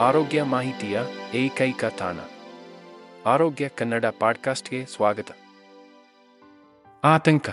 ಆರೋಗ್ಯ ಮಾಹಿತಿಯ ಏಕೈಕ ತಾಣ. ಆರೋಗ್ಯ ಕನ್ನಡ ಪಾಡ್ಕಾಸ್ಟ್ಗೆ ಸ್ವಾಗತ. ಆತಂಕ,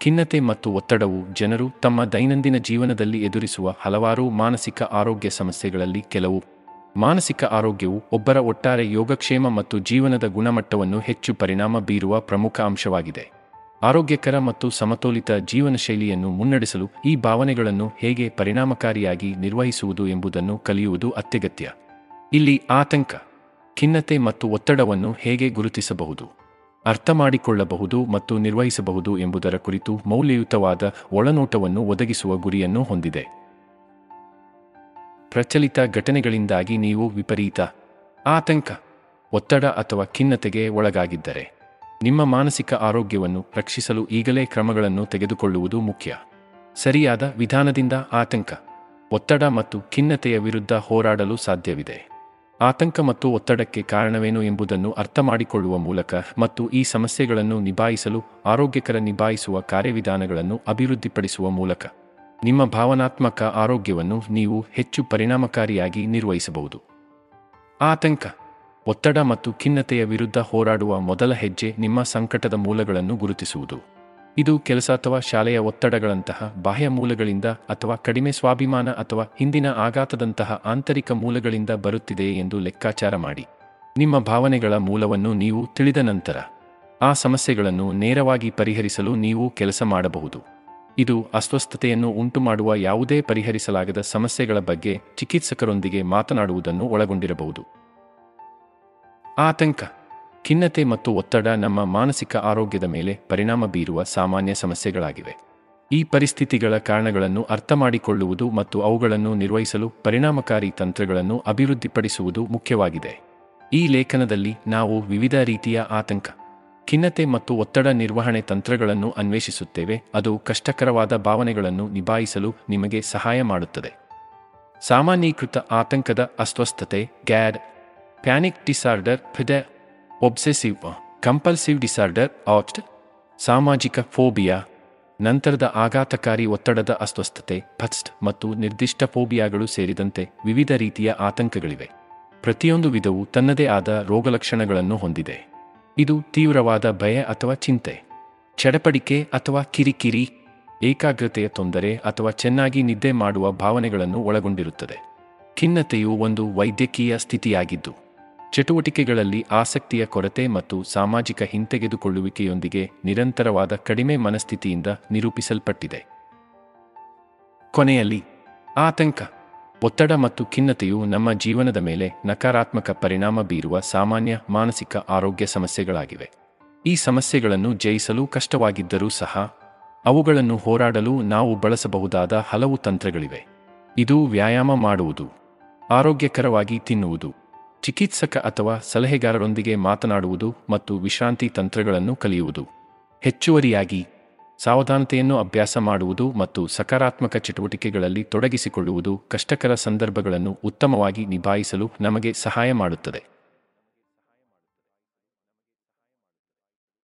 ಖಿನ್ನತೆ ಮತ್ತು ಒತ್ತಡವು ಜನರು ತಮ್ಮ ದೈನಂದಿನ ಜೀವನದಲ್ಲಿ ಎದುರಿಸುವ ಹಲವಾರು ಮಾನಸಿಕ ಆರೋಗ್ಯ ಸಮಸ್ಯೆಗಳಲ್ಲಿ ಕೆಲವು. ಮಾನಸಿಕ ಆರೋಗ್ಯವು ಒಬ್ಬರ ಒಟ್ಟಾರೆ ಯೋಗಕ್ಷೇಮ ಮತ್ತು ಜೀವನದ ಗುಣಮಟ್ಟವನ್ನು ಹೆಚ್ಚು ಪರಿಣಾಮ ಬೀರುವ ಪ್ರಮುಖ ಅಂಶವಾಗಿದೆ. ಆರೋಗ್ಯಕರ ಮತ್ತು ಸಮತೋಲಿತ ಜೀವನ ಶೈಲಿಯನ್ನು ಮುನ್ನಡೆಸಲು ಈ ಭಾವನೆಗಳನ್ನು ಹೇಗೆ ಪರಿಣಾಮಕಾರಿಯಾಗಿ ನಿರ್ವಹಿಸುವುದು ಎಂಬುದನ್ನು ಕಲಿಯುವುದು ಅತ್ಯಗತ್ಯ. ಇಲ್ಲಿ ಆತಂಕ, ಖಿನ್ನತೆ ಮತ್ತು ಒತ್ತಡವನ್ನು ಹೇಗೆ ಗುರುತಿಸಬಹುದು ಅರ್ಥಮಾಡಿಕೊಳ್ಳಬಹುದು ಮತ್ತು ನಿರ್ವಹಿಸಬಹುದು ಎಂಬುದರ ಕುರಿತು ಮೌಲ್ಯಯುತವಾದ ಒಳನೋಟವನ್ನು ಒದಗಿಸುವ ಗುರಿಯನ್ನು ಹೊಂದಿದೆ. ಪ್ರಚಲಿತ ಘಟನೆಗಳಿಂದಾಗಿ ನೀವು ವಿಪರೀತ ಆತಂಕ, ಒತ್ತಡ ಅಥವಾ ಖಿನ್ನತೆಗೆ ಒಳಗಾಗಿದ್ದರೆ ನಿಮ್ಮ ಮಾನಸಿಕ ಆರೋಗ್ಯವನ್ನು ರಕ್ಷಿಸಲು ಈಗಲೇ ಕ್ರಮಗಳನ್ನು ತೆಗೆದುಕೊಳ್ಳುವುದು ಮುಖ್ಯ. ಸರಿಯಾದ ವಿಧಾನದಿಂದ ಆತಂಕ, ಒತ್ತಡ ಮತ್ತು ಖಿನ್ನತೆಯ ವಿರುದ್ಧ ಹೋರಾಡಲು ಸಾಧ್ಯವಿದೆ. ಆತಂಕ ಮತ್ತು ಒತ್ತಡಕ್ಕೆ ಕಾರಣವೇನು ಎಂಬುದನ್ನು ಅರ್ಥಮಾಡಿಕೊಳ್ಳುವ ಮೂಲಕ ಮತ್ತು ಈ ಸಮಸ್ಯೆಗಳನ್ನು ನಿಭಾಯಿಸಲು, ಆರೋಗ್ಯಕರ ನಿಭಾಯಿಸುವ ಕಾರ್ಯವಿಧಾನಗಳನ್ನು ಅಭಿವೃದ್ಧಿಪಡಿಸುವ ಮೂಲಕ. ನಿಮ್ಮ ಭಾವನಾತ್ಮಕ ಆರೋಗ್ಯವನ್ನು ನೀವು ಹೆಚ್ಚು ಪರಿಣಾಮಕಾರಿಯಾಗಿ ನಿರ್ವಹಿಸಬಹುದು. ಆತಂಕ ಒತ್ತಡ ಮತ್ತು ಖಿನ್ನತೆಯ ವಿರುದ್ಧ ಹೋರಾಡುವ ಮೊದಲ ಹೆಜ್ಜೆ ನಿಮ್ಮ ಸಂಕಟದ ಮೂಲಗಳನ್ನು ಗುರುತಿಸುವುದು. ಇದು ಕೆಲಸ ಅಥವಾ ಶಾಲೆಯ ಒತ್ತಡಗಳಂತಹ ಬಾಹ್ಯ ಮೂಲಗಳಿಂದ ಅಥವಾ ಕಡಿಮೆ ಸ್ವಾಭಿಮಾನ ಅಥವಾ ಹಿಂದಿನ ಆಘಾತದಂತಹ ಆಂತರಿಕ ಮೂಲಗಳಿಂದ ಬರುತ್ತಿದೆ ಎಂದು ಲೆಕ್ಕಾಚಾರ ಮಾಡಿ. ನಿಮ್ಮ ಭಾವನೆಗಳ ಮೂಲವನ್ನು ನೀವು ತಿಳಿದ ನಂತರ ಆ ಸಮಸ್ಯೆಗಳನ್ನು ನೇರವಾಗಿ ಪರಿಹರಿಸಲು ನೀವು ಕೆಲಸ ಮಾಡಬಹುದು. ಇದು ಅಸ್ವಸ್ಥತೆಯನ್ನು ಉಂಟುಮಾಡುವ ಯಾವುದೇ ಪರಿಹರಿಸಲಾಗದ ಸಮಸ್ಯೆಗಳ ಬಗ್ಗೆ ಚಿಕಿತ್ಸಕರೊಂದಿಗೆ ಮಾತನಾಡುವುದನ್ನು ಒಳಗೊಂಡಿರಬಹುದು. ಆತಂಕ, ಖಿನ್ನತೆ ಮತ್ತು ಒತ್ತಡ ನಮ್ಮ ಮಾನಸಿಕ ಆರೋಗ್ಯದ ಮೇಲೆ ಪರಿಣಾಮ ಬೀರುವ ಸಾಮಾನ್ಯ ಸಮಸ್ಯೆಗಳಾಗಿವೆ. ಈ ಪರಿಸ್ಥಿತಿಗಳ ಕಾರಣಗಳನ್ನು ಅರ್ಥಮಾಡಿಕೊಳ್ಳುವುದು ಮತ್ತು ಅವುಗಳನ್ನು ನಿರ್ವಹಿಸಲು ಪರಿಣಾಮಕಾರಿ ತಂತ್ರಗಳನ್ನು ಅಭಿವೃದ್ಧಿಪಡಿಸುವುದು ಮುಖ್ಯವಾಗಿದೆ. ಈ ಲೇಖನದಲ್ಲಿ ನಾವು ವಿವಿಧ ರೀತಿಯ ಆತಂಕ, ಖಿನ್ನತೆ ಮತ್ತು ಒತ್ತಡ ನಿರ್ವಹಣೆ ತಂತ್ರಗಳನ್ನು ಅನ್ವೇಷಿಸುತ್ತೇವೆ. ಅದು ಕಷ್ಟಕರವಾದ ಭಾವನೆಗಳನ್ನು ನಿಭಾಯಿಸಲು ನಿಮಗೆ ಸಹಾಯ ಮಾಡುತ್ತದೆ. ಸಾಮಾನ್ಯೀಕೃತ ಆತಂಕದ ಅಸ್ವಸ್ಥತೆ, ಗ್ಯಾಡ್ ಪ್ಯಾನಿಕ್ ಡಿಸಾರ್ಡರ್ ಫಿಡೆ ಒಬ್ಸೆಸಿವ್ ಕಂಪಲ್ಸಿವ್ ಡಿಸಾರ್ಡರ್ ಆಟ್ ಸಾಮಾಜಿಕ ಫೋಬಿಯಾ, ನಂತರದ ಆಘಾತಕಾರಿ ಒತ್ತಡದ ಅಸ್ವಸ್ಥತೆ ಫಸ್ಟ್ ಮತ್ತು ನಿರ್ದಿಷ್ಟ ಫೋಬಿಯಾಗಳು ಸೇರಿದಂತೆ ವಿವಿಧ ರೀತಿಯ ಆತಂಕಗಳಿವೆ. ಪ್ರತಿಯೊಂದು ವಿಧವು ತನ್ನದೇ ಆದ ರೋಗಲಕ್ಷಣಗಳನ್ನು ಹೊಂದಿದೆ. ಇದು ತೀವ್ರವಾದ ಭಯ ಅಥವಾ ಚಿಂತೆ, ಚಡಪಡಿಕೆ ಅಥವಾ ಕಿರಿಕಿರಿ, ಏಕಾಗ್ರತೆಯ ತೊಂದರೆ ಅಥವಾ ಚೆನ್ನಾಗಿ ನಿದ್ದೆ ಮಾಡುವ ಭಾವನೆಗಳನ್ನು ಒಳಗೊಂಡಿರುತ್ತದೆ. ಖಿನ್ನತೆಯು ಒಂದು ವೈದ್ಯಕೀಯ ಸ್ಥಿತಿಯಾಗಿದ್ದು. ಚಟುವಟಿಕೆಗಳಲ್ಲಿ ಆಸಕ್ತಿಯ ಕೊರತೆ ಮತ್ತು ಸಾಮಾಜಿಕ ಹಿಂತೆಗೆದುಕೊಳ್ಳುವಿಕೆಯೊಂದಿಗೆ ನಿರಂತರವಾದ ಕಡಿಮೆ ಮನಸ್ಥಿತಿಯಿಂದ ನಿರೂಪಿಸಲ್ಪಟ್ಟಿದೆ. ಕೊನೆಯಲ್ಲಿ, ಆತಂಕ, ಒತ್ತಡ ಮತ್ತು ಖಿನ್ನತೆಯು ನಮ್ಮ ಜೀವನದ ಮೇಲೆ ನಕಾರಾತ್ಮಕ ಪರಿಣಾಮ ಬೀರುವ ಸಾಮಾನ್ಯ ಮಾನಸಿಕ ಆರೋಗ್ಯ ಸಮಸ್ಯೆಗಳಾಗಿವೆ. ಈ ಸಮಸ್ಯೆಗಳನ್ನು ಜಯಿಸಲು ಕಷ್ಟವಾಗಿದ್ದರೂ ಸಹ, ಅವುಗಳನ್ನು ಹೋರಾಡಲು ನಾವು ಬಳಸಬಹುದಾದ ಹಲವು ತಂತ್ರಗಳಿವೆ. ಇದು ವ್ಯಾಯಾಮ ಮಾಡುವುದು, ಆರೋಗ್ಯಕರವಾಗಿ ತಿನ್ನುವುದು ಚಿಕಿತ್ಸಕ ಅಥವಾ ಸಲಹೆಗಾರರೊಂದಿಗೆ ಮಾತನಾಡುವುದು ಮತ್ತು ವಿಶ್ರಾಂತಿ ತಂತ್ರಗಳನ್ನು ಕಲಿಯುವುದು. ಹೆಚ್ಚುವರಿಯಾಗಿ, ಸಾವಧಾನತೆಯನ್ನು ಅಭ್ಯಾಸ ಮಾಡುವುದು ಮತ್ತು ಸಕಾರಾತ್ಮಕ ಚಟುವಟಿಕೆಗಳಲ್ಲಿ ತೊಡಗಿಸಿಕೊಳ್ಳುವುದು ಕಷ್ಟಕರ ಸಂದರ್ಭಗಳನ್ನು ಉತ್ತಮವಾಗಿ ನಿಭಾಯಿಸಲು ನಮಗೆ ಸಹಾಯ ಮಾಡುತ್ತದೆ.